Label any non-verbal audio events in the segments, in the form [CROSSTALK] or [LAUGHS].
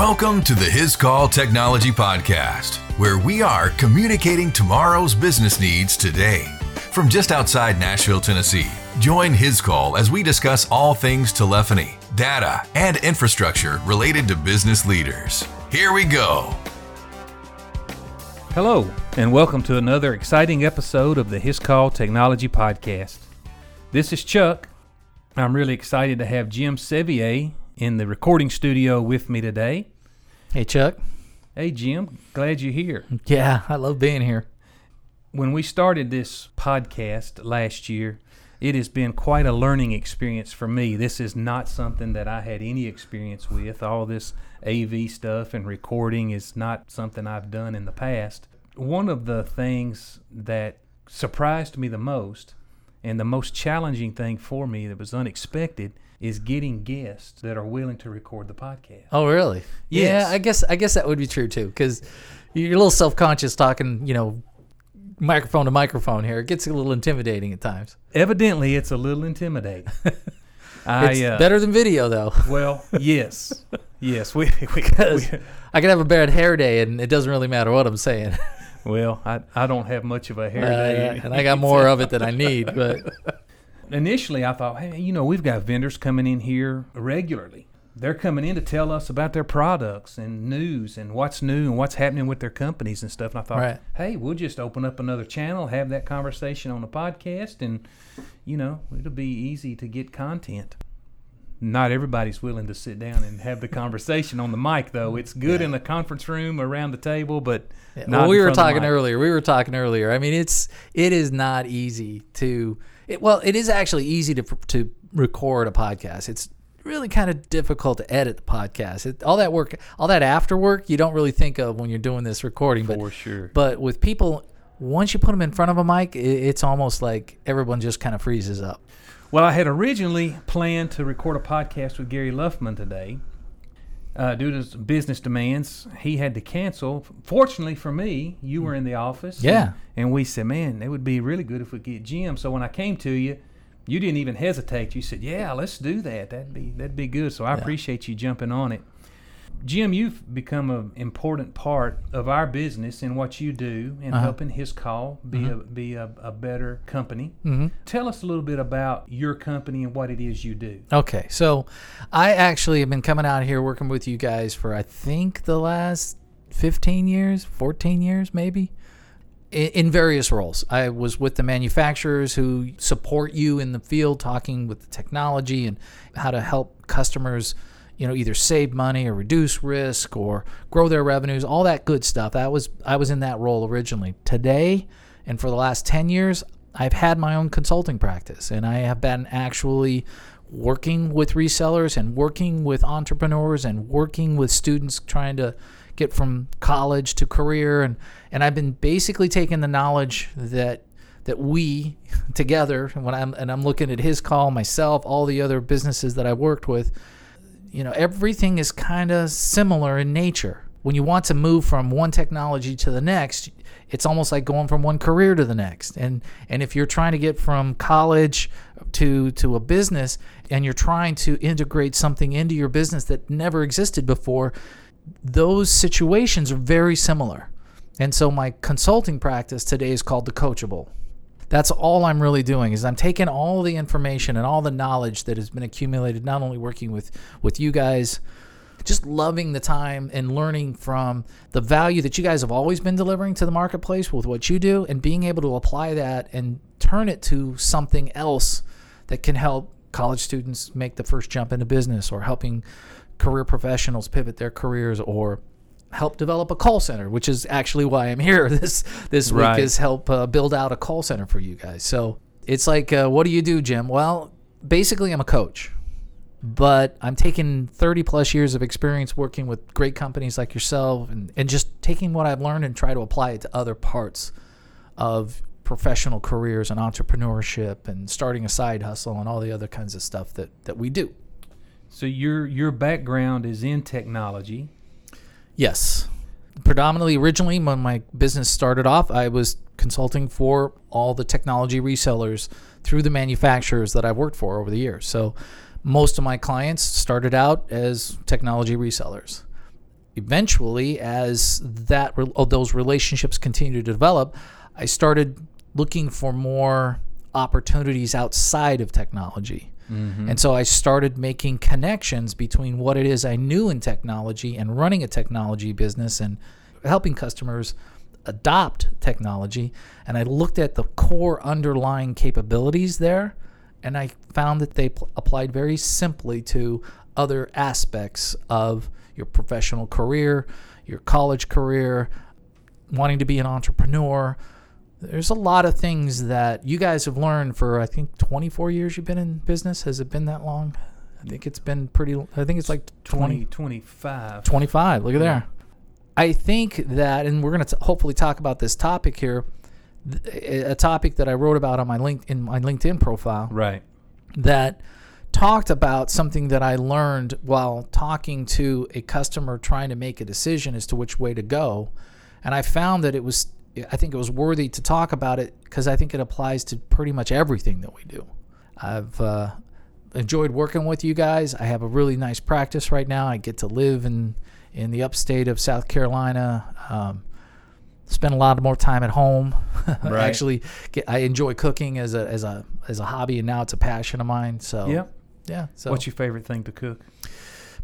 Welcome to the His Call Technology Podcast, where we are communicating tomorrow's business needs today. From just outside Nashville, Tennessee, join His Call as we discuss all things telephony, data, and infrastructure related to business leaders. Here we go. Hello, and welcome to another exciting episode of the His Call Technology Podcast. This is Chuck. I'm really excited to have Jim Sevier in the recording studio with me today. Hey, Chuck. Hey, Jim, glad you're here. Yeah, I love being here. When we started this podcast last year, it has been quite a learning experience for me. This is not something that I had any experience with. All this AV stuff and recording is not something I've done in the past. One of the things that surprised me the most and the most challenging thing for me that was unexpected is getting guests that are willing to record the podcast. Oh, really? Yes. Yeah, I guess I guess that would be true too, because you're a little self conscious talking, you know, microphone to microphone here. It gets a little intimidating at times. Evidently, it's a little intimidating. [LAUGHS] I, It's uh, better than video though, Well, [LAUGHS] yes, yes. We, we, we because I can have a bad hair day and it doesn't really matter what I'm saying. well, I, I don't have much of a hair Uh, day, and I got more of it than I [LAUGHS] need, but initially I thought, hey, you know, we've got vendors coming in here regularly. They're coming in to tell us about their products and news and what's new and what's happening with their companies and stuff. And I thought, Right. hey, we'll just open up another channel, have that conversation on the podcast, and you know, it'll be easy to get content. Not everybody's willing to sit down and have the conversation on the mic, though. It's good in the conference room around the table, but Yeah, well, we were talking earlier. We were talking earlier. I mean, it's it is not easy to. It, well, it is actually easy to to record a podcast. It's really kind of difficult to edit the podcast. It, all that work, all that after work, you don't really think of when you're doing this recording. But For sure. but with people, once you put them in front of a mic, it, it's almost like everyone just kind of freezes up. Well, I had originally planned to record a podcast with Gary Luffman today. Uh, due to his business demands, he had to cancel. Fortunately for me, you were in the office. Yeah. And, and we said, man, it would be really good if we could get Jim. So when I came to you, you didn't even hesitate. You said, yeah, let's do that. That'd be that'd be good. So I appreciate you jumping on it. Jim, you've become an important part of our business and what you do in Uh-huh. helping his call be a be a, a better company. Mm-hmm. Tell us a little bit about your company and what it is you do. Okay, so I actually have been coming out here working with you guys for I think the last 15 years, 14 years maybe, in various roles. I was with the manufacturers who support you in the field, talking with the technology and how to help customers, you know, either save money or reduce risk or grow their revenues, all that good stuff. That was I was in that role originally. Today, and for the last 10 years, I've had my own consulting practice and I have been actually working with resellers and working with entrepreneurs and working with students trying to get from college to career and and I've been basically taking the knowledge that that we [LAUGHS] together when I'm and I'm looking at his call myself all the other businesses that I worked with you know everything is kind of similar in nature. When you want to move from one technology to the next it's almost like going from one career to the next. And and if you're trying to get from college to to a business and you're trying to integrate something into your business that never existed before those situations are very similar. And so my consulting practice today is called the coachable that's all I'm really doing is I'm taking all the information and all the knowledge that has been accumulated not only working with with you guys just loving the time and learning from the value that you guys have always been delivering to the marketplace with what you do and being able to apply that and turn it to something else that can help college students make the first jump into business or helping career professionals pivot their careers or help develop a call center, which is actually why I'm here [LAUGHS] this this week Right. is help uh, build out a call center for you guys. So it's like, uh, what do you do, Jim? Well, basically, I'm a coach, but I'm taking 30 plus years of experience working with great companies like yourself, and and just taking what I've learned and try to apply it to other parts of professional careers and entrepreneurship and starting a side hustle and all the other kinds of stuff that that we do. So your your background is in technology. Yes. Predominantly, originally, when my business started off, I was consulting for all the technology resellers through the manufacturers that I've worked for over the years. So, most of my clients started out as technology resellers. eventually, as that oh, those relationships continue to develop, I started looking for more opportunities outside of technology. Mm-hmm. And so I started making connections between what it is I knew in technology and running a technology business and helping customers adopt technology. And I looked at the core underlying capabilities there and I found that they pl- applied very simply to other aspects of your professional career, your college career, wanting to be an entrepreneur. There's a lot of things that you guys have learned for I think 24 years you've been in business. Has it been that long? I think it's been pretty I think it's like 20 20, 25. 25. Look at there. I think that, and we're going to hopefully talk about this topic here, th- a topic that I wrote about on my link in my LinkedIn profile Right. that talked about something that I learned while talking to a customer trying to make a decision as to which way to go, and I found that it was I think it was worthy to talk about it because I think it applies to pretty much everything that we do. I've uh, enjoyed working with you guys. I have a really nice practice right now. I get to live in in the upstate of South Carolina. Um, spend a lot more time at home. I [LAUGHS] Right. Actually, get, I enjoy cooking as a as a as a hobby, and now it's a passion of mine. So Yep. yeah. So What's your favorite thing to cook?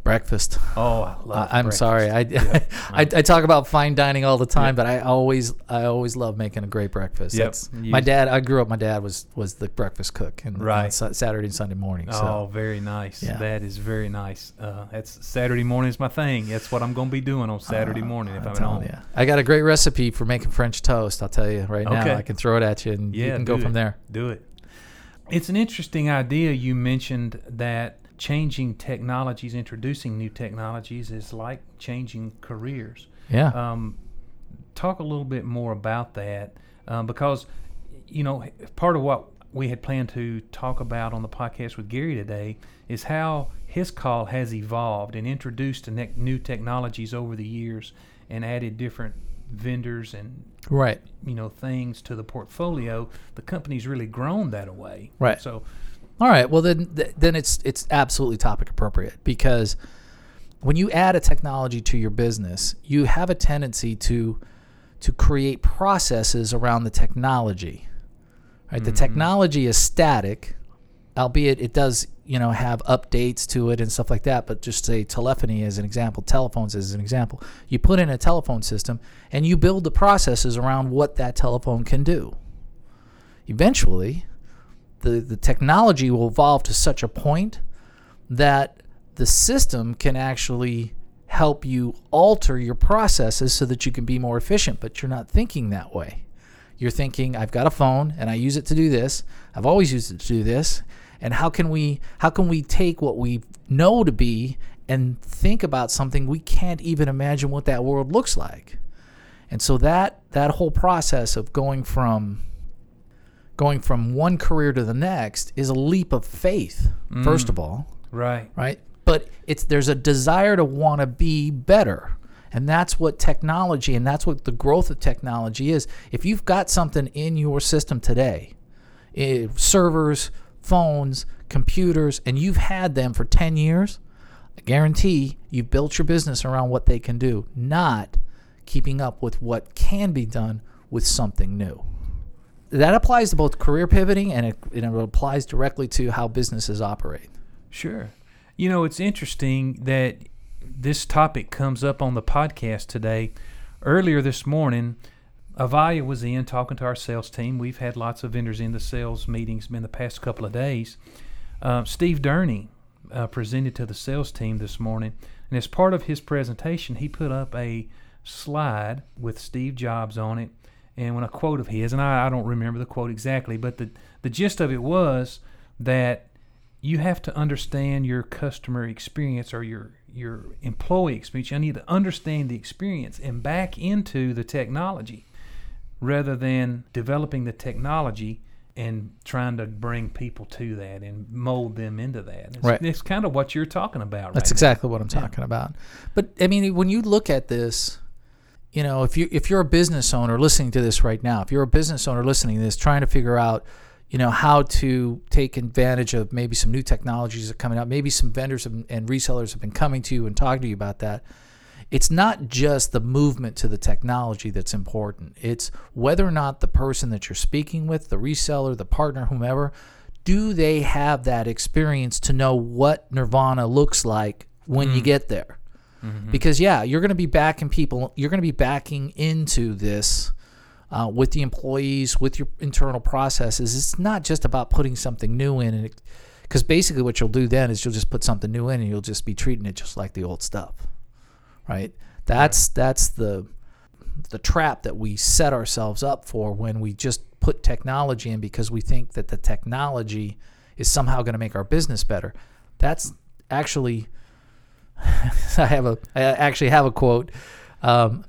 Breakfast? Oh, I I'm sorry. I, [LAUGHS] I I talk about fine dining all the time, but I always I always love making a great breakfast. Yep. You- my dad. I grew up. My dad was was the breakfast cook, and Right. Saturday and Sunday morning. So. Oh, very nice. Yeah. That is very nice. Uh, that's Saturday morning is my thing. That's what I'm going to be doing on Saturday morning if I'm I'm, at home. you. I got a great recipe for making French toast. I'll tell you right now. Okay. I can throw it at you, and you Yeah, can go do from there. Do it. It's an interesting idea. You mentioned that changing technologies, introducing new technologies, is like changing careers. Yeah. Um, talk a little bit more about that um, because, you know, part of what we had planned to talk about on the podcast with Gary today is how his call has evolved and introduced ne- new technologies over the years and added different vendors and right. you know things to the portfolio. The company's really grown that way. Right. So All right. Well, then, then it's it's absolutely topic appropriate because when you add a technology to your business, you have a tendency to to create processes around the technology. Right. The mm-hmm. technology is static, albeit it does you know have updates to it and stuff like that. But just say telephony as an example, telephones as an example. You put in a telephone system and you build the processes around what that telephone can do. Eventually, the, the technology will evolve to such a point that the system can actually help you alter your processes so that you can be more efficient, but you're not thinking that way. You're thinking, I've got a phone and I use it to do this. I've always used it to do this. And how can we how can we take what we know to be and think about something we can't even imagine what that world looks like? And so that that whole process of going from going from one career to the next is a leap of faith, first of all, right. right? But it's there's a desire to want to be better. And that's what technology and that's what the growth of technology is. If you've got something in your system today, eh, servers, phones, computers, and you've had them for 10 years, I guarantee you've built your business around what they can do, not keeping up with what can be done with something new. That applies to both career pivoting and it, and it applies directly to how businesses operate. Sure. You know, it's interesting that this topic comes up on the podcast today. Earlier this morning, Avaya was in talking to our sales team. We've had lots of vendors in the sales meetings in the past couple of days. Uh, Steve Durney uh, presented to the sales team this morning, and as part of his presentation, he put up a slide with Steve Jobs on it, and when a quote of his, and I, I don't remember the quote exactly, but the the gist of it was that you have to understand your customer experience or your your employee experience. You need to understand the experience and back into the technology rather than developing the technology and trying to bring people to that and mold them into that. It's, Right. it's kind of what you're talking about That's right exactly what I'm talking about. But I mean, when you look at this, you know, if you if you're a business owner listening to this right now, if you're a business owner listening to this, trying to figure out, you know, how to take advantage of maybe some new technologies that are coming out, maybe some vendors and and resellers have been coming to you and talking to you about that. it's not just the movement to the technology that's important. It's whether or not the person that you're speaking with, the reseller, the partner, whomever, do they have that experience to know what nirvana looks like when you mm. get there? Because yeah, you're going to be backing people. You're going to be backing into this uh, with the employees, with your internal processes. It's not just about putting something new in, and because basically what you'll do then is you'll just put something new in, and you'll just be treating it just like the old stuff, right? That's that's the the trap that we set ourselves up for when we just put technology in because we think that the technology is somehow going to make our business better. That's actually [LAUGHS] I have a I actually have a quote, um,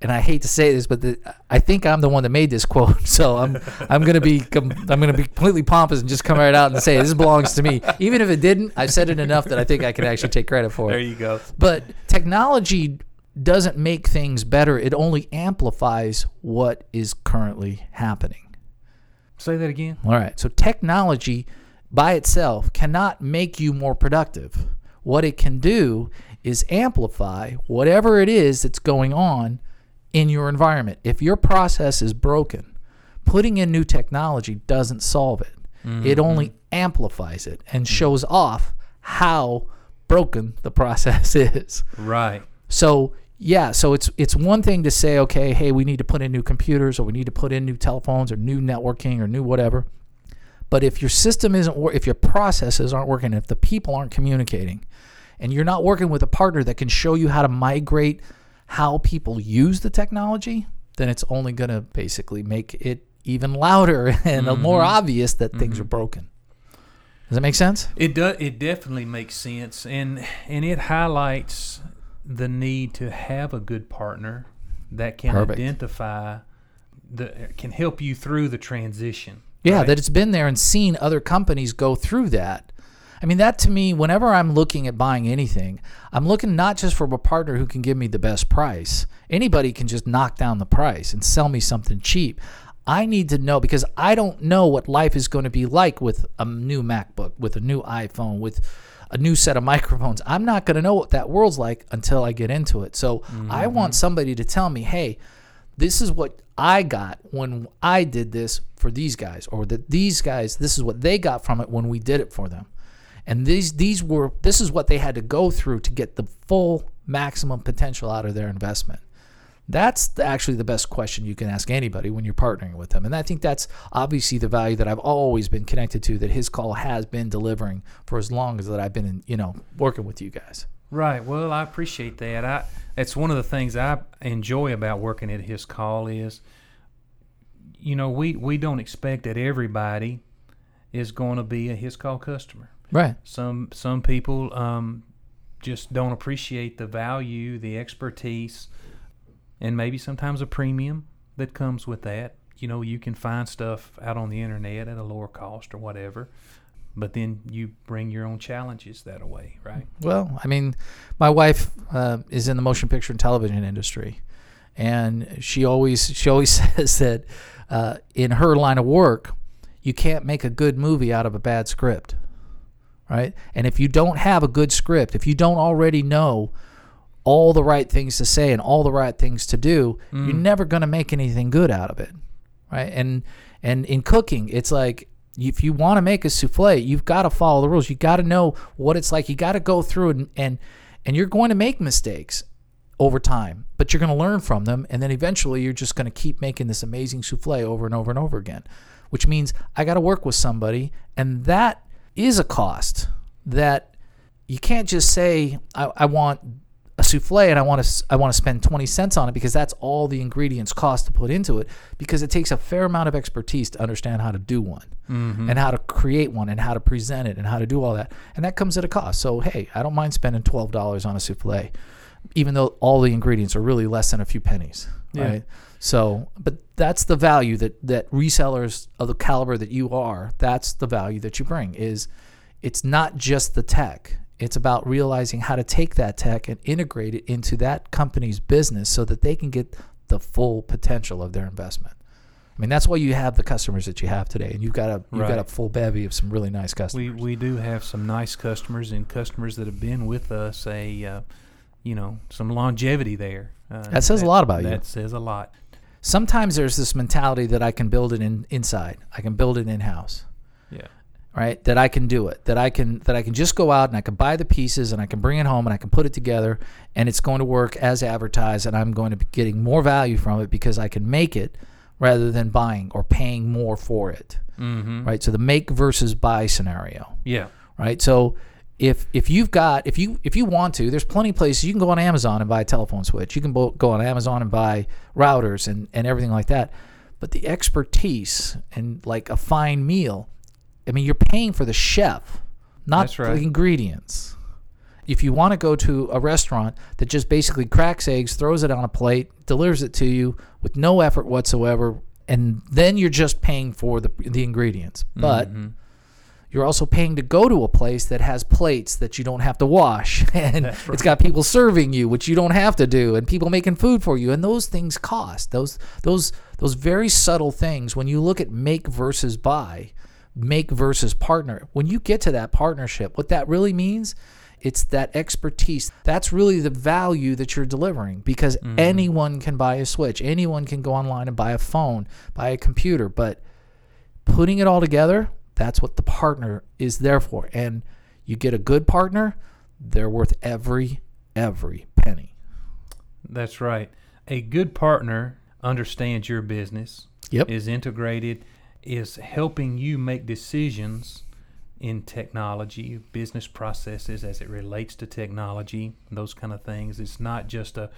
and I hate to say this, but the, I think I'm the one that made this quote. [LAUGHS] So I'm I'm gonna be com- I'm gonna be completely pompous and just come right out and say this belongs to me, even if it didn't. I've said it enough that I think I can actually take credit for it. There you go. But technology doesn't make things better; it only amplifies what is currently happening. Say that again. All right. So technology by itself cannot make you more productive. What it can do is amplify whatever it is that's going on in your environment. If your process is broken, putting in new technology doesn't solve it. It mm-hmm. only amplifies it and mm. shows off how broken the process [LAUGHS] is. Right. So yeah, so it's it's one thing to say, okay, hey, we need to put in new computers or we need to put in new telephones or new networking or new whatever. But if your system isn't if your processes aren't working, if the people aren't communicating, and you're not working with a partner that can show you how to migrate how people use the technology, then it's only going to basically make it even louder [LAUGHS] and mm-hmm. more obvious that things are mm-hmm. broken. Does that make sense? It does. It definitely makes sense, and and it highlights the need to have a good partner that can Perfect. identify the can help you through the transition. Yeah, right? that it's been there and seen other companies go through that. I mean, that to me, whenever I'm looking at buying anything, I'm looking not just for a partner who can give me the best price. Anybody can just knock down the price and sell me something cheap. I need to know because I don't know what life is going to be like with a new MacBook, with a new iPhone, with a new set of microphones. I'm not going to know what that world's like until I get into it. So I want mm-hmm. somebody to tell me, hey, this is what I got when I did this for these guys, or that these guys, this is what they got from it when we did it for them. And these these were this is what they had to go through to get the full maximum potential out of their investment. That's actually the best question you can ask anybody when you're partnering with them. And I think that's obviously the value that I've always been connected to that his call has been delivering for as long as that I've been in, you know, working with you guys. Right. Well, I appreciate that. I it's one of the things I enjoy about working at his call is, you know, we we don't expect that everybody is going to be a his call customer. Right. Some some people um, just don't appreciate the value, the expertise, and maybe sometimes a premium that comes with that. You know, you can find stuff out on the internet at a lower cost or whatever, but then you bring your own challenges that away, right? Well, I mean, my wife uh, is in the motion picture and television industry, and she always she always [LAUGHS] says that uh, in her line of work, you can't make a good movie out of a bad script, right? And if you don't have a good script, if you don't already know all the right things to say and all the right things to do, you're never going to make anything good out of it, right? And and in cooking, it's like if you want to make a souffle, you've got to follow the rules. You got to know what it's like. You got to go through and and and you're going to make mistakes over time, but you're going to learn from them, and then eventually you're just going to keep making this amazing souffle over and over and over again. Which means I got to work with somebody, and that is a cost that you can't just say I, I want a souffle and I want to I want to spend 20 cents on it because that's all the ingredients cost to put into it because it takes a fair amount of expertise to understand how to do one mm-hmm. and how to create one and how to present it and how to do all that. And that comes at a cost. So hey I don't mind spending $12 on a souffle even though all the ingredients are really less than a few pennies Yeah. right? So but that's the value that that resellers of the caliber that you are that's the value that you bring is it's not just the tech it's about realizing how to take that tech and integrate it into that company's business so that they can get the full potential of their investment I mean that's why you have the customers that you have today and you've got a you've got a full bevy of some really nice customers we we do have some nice customers and customers that have been with us a uh, you know, some longevity there. Uh, That says a lot about you. That says a lot. Sometimes there's this mentality that I can build it in inside. I can build it in house. Right that i can do it that i can that i can just go out and i can buy the pieces and i can bring it home and i can put it together and it's going to work as advertised and i'm going to be getting more value from it because i can make it rather than buying or paying more for it Mm-hmm. right so the make versus buy scenario Yeah. right so if if you've got if you if you want to there's plenty of places you can go on amazon and buy a telephone switch you can bo- go on amazon and buy routers and and everything like that but the expertise and like a fine meal i mean you're paying for the chef not right. the ingredients if you want to go to a restaurant that just basically cracks eggs throws it on a plate delivers it to you with no effort whatsoever and then you're just paying for the the ingredients but Mm-hmm. you're also paying to go to a place that has plates that you don't have to wash [LAUGHS] and That's it's got people serving you which you don't have to do and people making food for you and those things cost those those those very subtle things when you look at make versus buy make versus partner when you get to that partnership what that really means it's that expertise that's really the value that you're delivering because mm. anyone can buy a switch anyone can go online and buy a phone buy a computer but putting it all together, that's what the partner is there for. And you get a good partner, they're worth every every penny. That's right. A good partner understands your business, Yep. is integrated, is helping you make decisions in technology, business processes as it relates to technology, those kind of things. It's not just a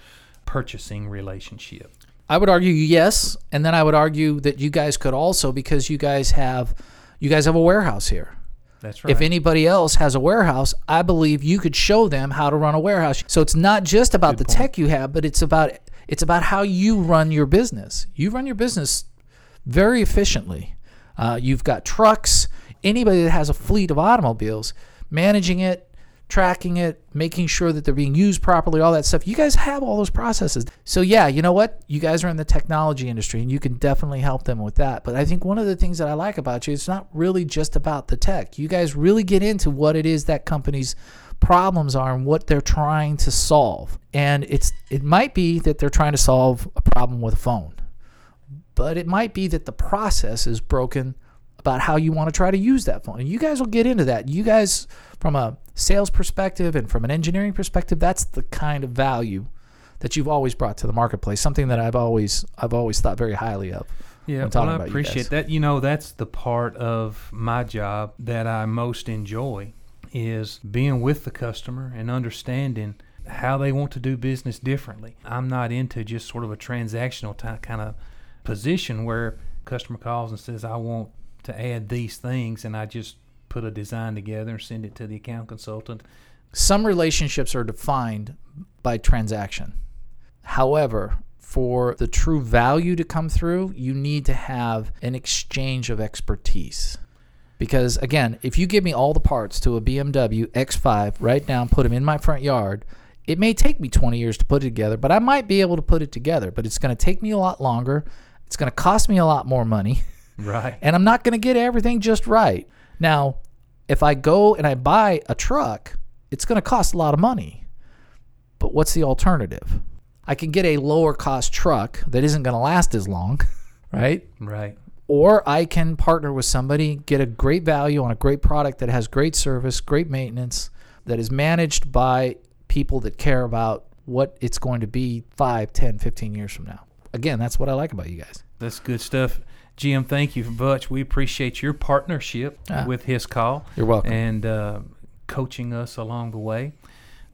purchasing relationship. I would argue yes, and then I would argue that you guys could also because you guys have you guys have a warehouse here. That's right. If anybody else has a warehouse, I believe you could show them how to run a warehouse. So it's not just about Good the point. tech you have, but it's about it's about how you run your business. You run your business very efficiently. Uh, you've got trucks. Anybody that has a fleet of automobiles, managing it, tracking it, making sure that they're being used properly, all that stuff. You guys have all those processes. So yeah, you know what? You guys are in the technology industry and you can definitely help them with that. But I think one of the things that I like about you, it's not really just about the tech. You guys really get into what it is that companies problems are and what they're trying to solve. And it's it might be that they're trying to solve a problem with a phone. But it might be that the process is broken about how you want to try to use that phone. And you guys will get into that. You guys, from a sales perspective and from an engineering perspective, that's the kind of value that you've always brought to the marketplace. Something that I've always I've always thought very highly of. Yeah, well, I appreciate that. You know, that's the part of my job that I most enjoy is being with the customer and understanding how they want to do business differently. I'm not into just sort of a transactional ty kind of position where customer calls and says, "I want to add these things," and I just put a design together and send it to the account consultant. Some relationships are defined by transaction. However, for the true value to come through, you need to have an exchange of expertise. Because again, if you give me all the parts to a BMW X5 right now and put them in my front yard, it may take me 20 years to put it together, but I might be able to put it together. But it's going to take me a lot longer. It's going to cost me a lot more money. Right. and I'm not going to get everything just right. Now, if I go and I buy a truck, it's going to cost a lot of money. But what's the alternative? I can get a lower cost truck that isn't going to last as long, [LAUGHS] right? Right. Or I can partner with somebody, get a great value on a great product that has great service, great maintenance, that is managed by people that care about what it's going to be 5, 10, 15 years from now. Again, that's what I like about you guys. That's good stuff. Jim, thank you, Butch. We appreciate your partnership Ah. with his call. You're welcome. And uh, coaching us along the way.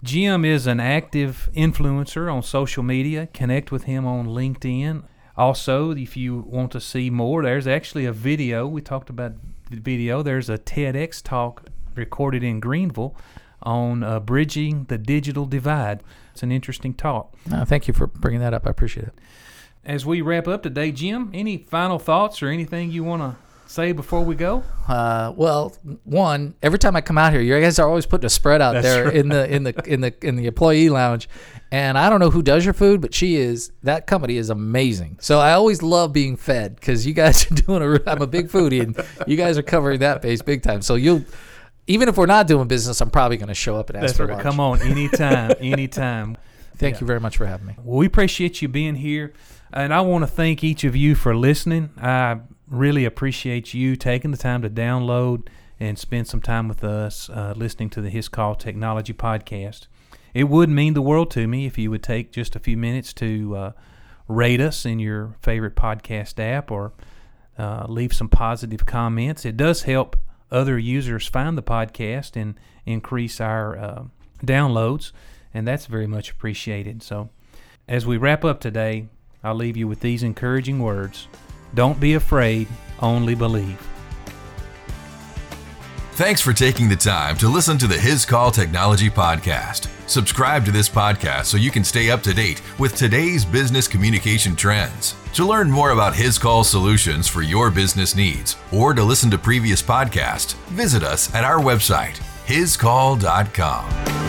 Jim is an active influencer on social media. Connect with him on LinkedIn. Also, if you want to see more, there's actually a video. We talked about the video. There's a TEDx talk recorded in Greenville on uh, bridging the digital divide. It's an interesting talk. Uh, thank you for bringing that up. I appreciate it. As we wrap up today, Jim, any final thoughts or anything you want to say before we go? Uh, well, one, every time I come out here, you guys are always putting a spread out That's there right. in the in the in the in the employee lounge, and I don't know who does your food, but she is. That company is amazing. So I always love being fed because you guys are [LAUGHS] doing a. I'm a big foodie, and you guys are covering that base big time. So you'll. even if we're not doing business, I'm probably going to show up and ask That's for right. lunch. Come on, anytime, [LAUGHS] anytime. Thank Yeah. you very much for having me. Well, we appreciate you being here, and I want to thank each of you for listening. I really appreciate you taking the time to download and spend some time with us uh, listening to the His Call Technology podcast. It would mean the world to me if you would take just a few minutes to uh, rate us in your favorite podcast app or uh, leave some positive comments. It does help other users find the podcast and increase our uh, downloads, and that's very much appreciated. So, as we wrap up today, I'll leave you with these encouraging words Don't be afraid, only believe. Thanks for taking the time to listen to the His Call Technology Podcast. Subscribe to this podcast so you can stay up to date with today's business communication trends. To learn more about His Call solutions for your business needs or to listen to previous podcasts, visit us at our website, hiscall.com.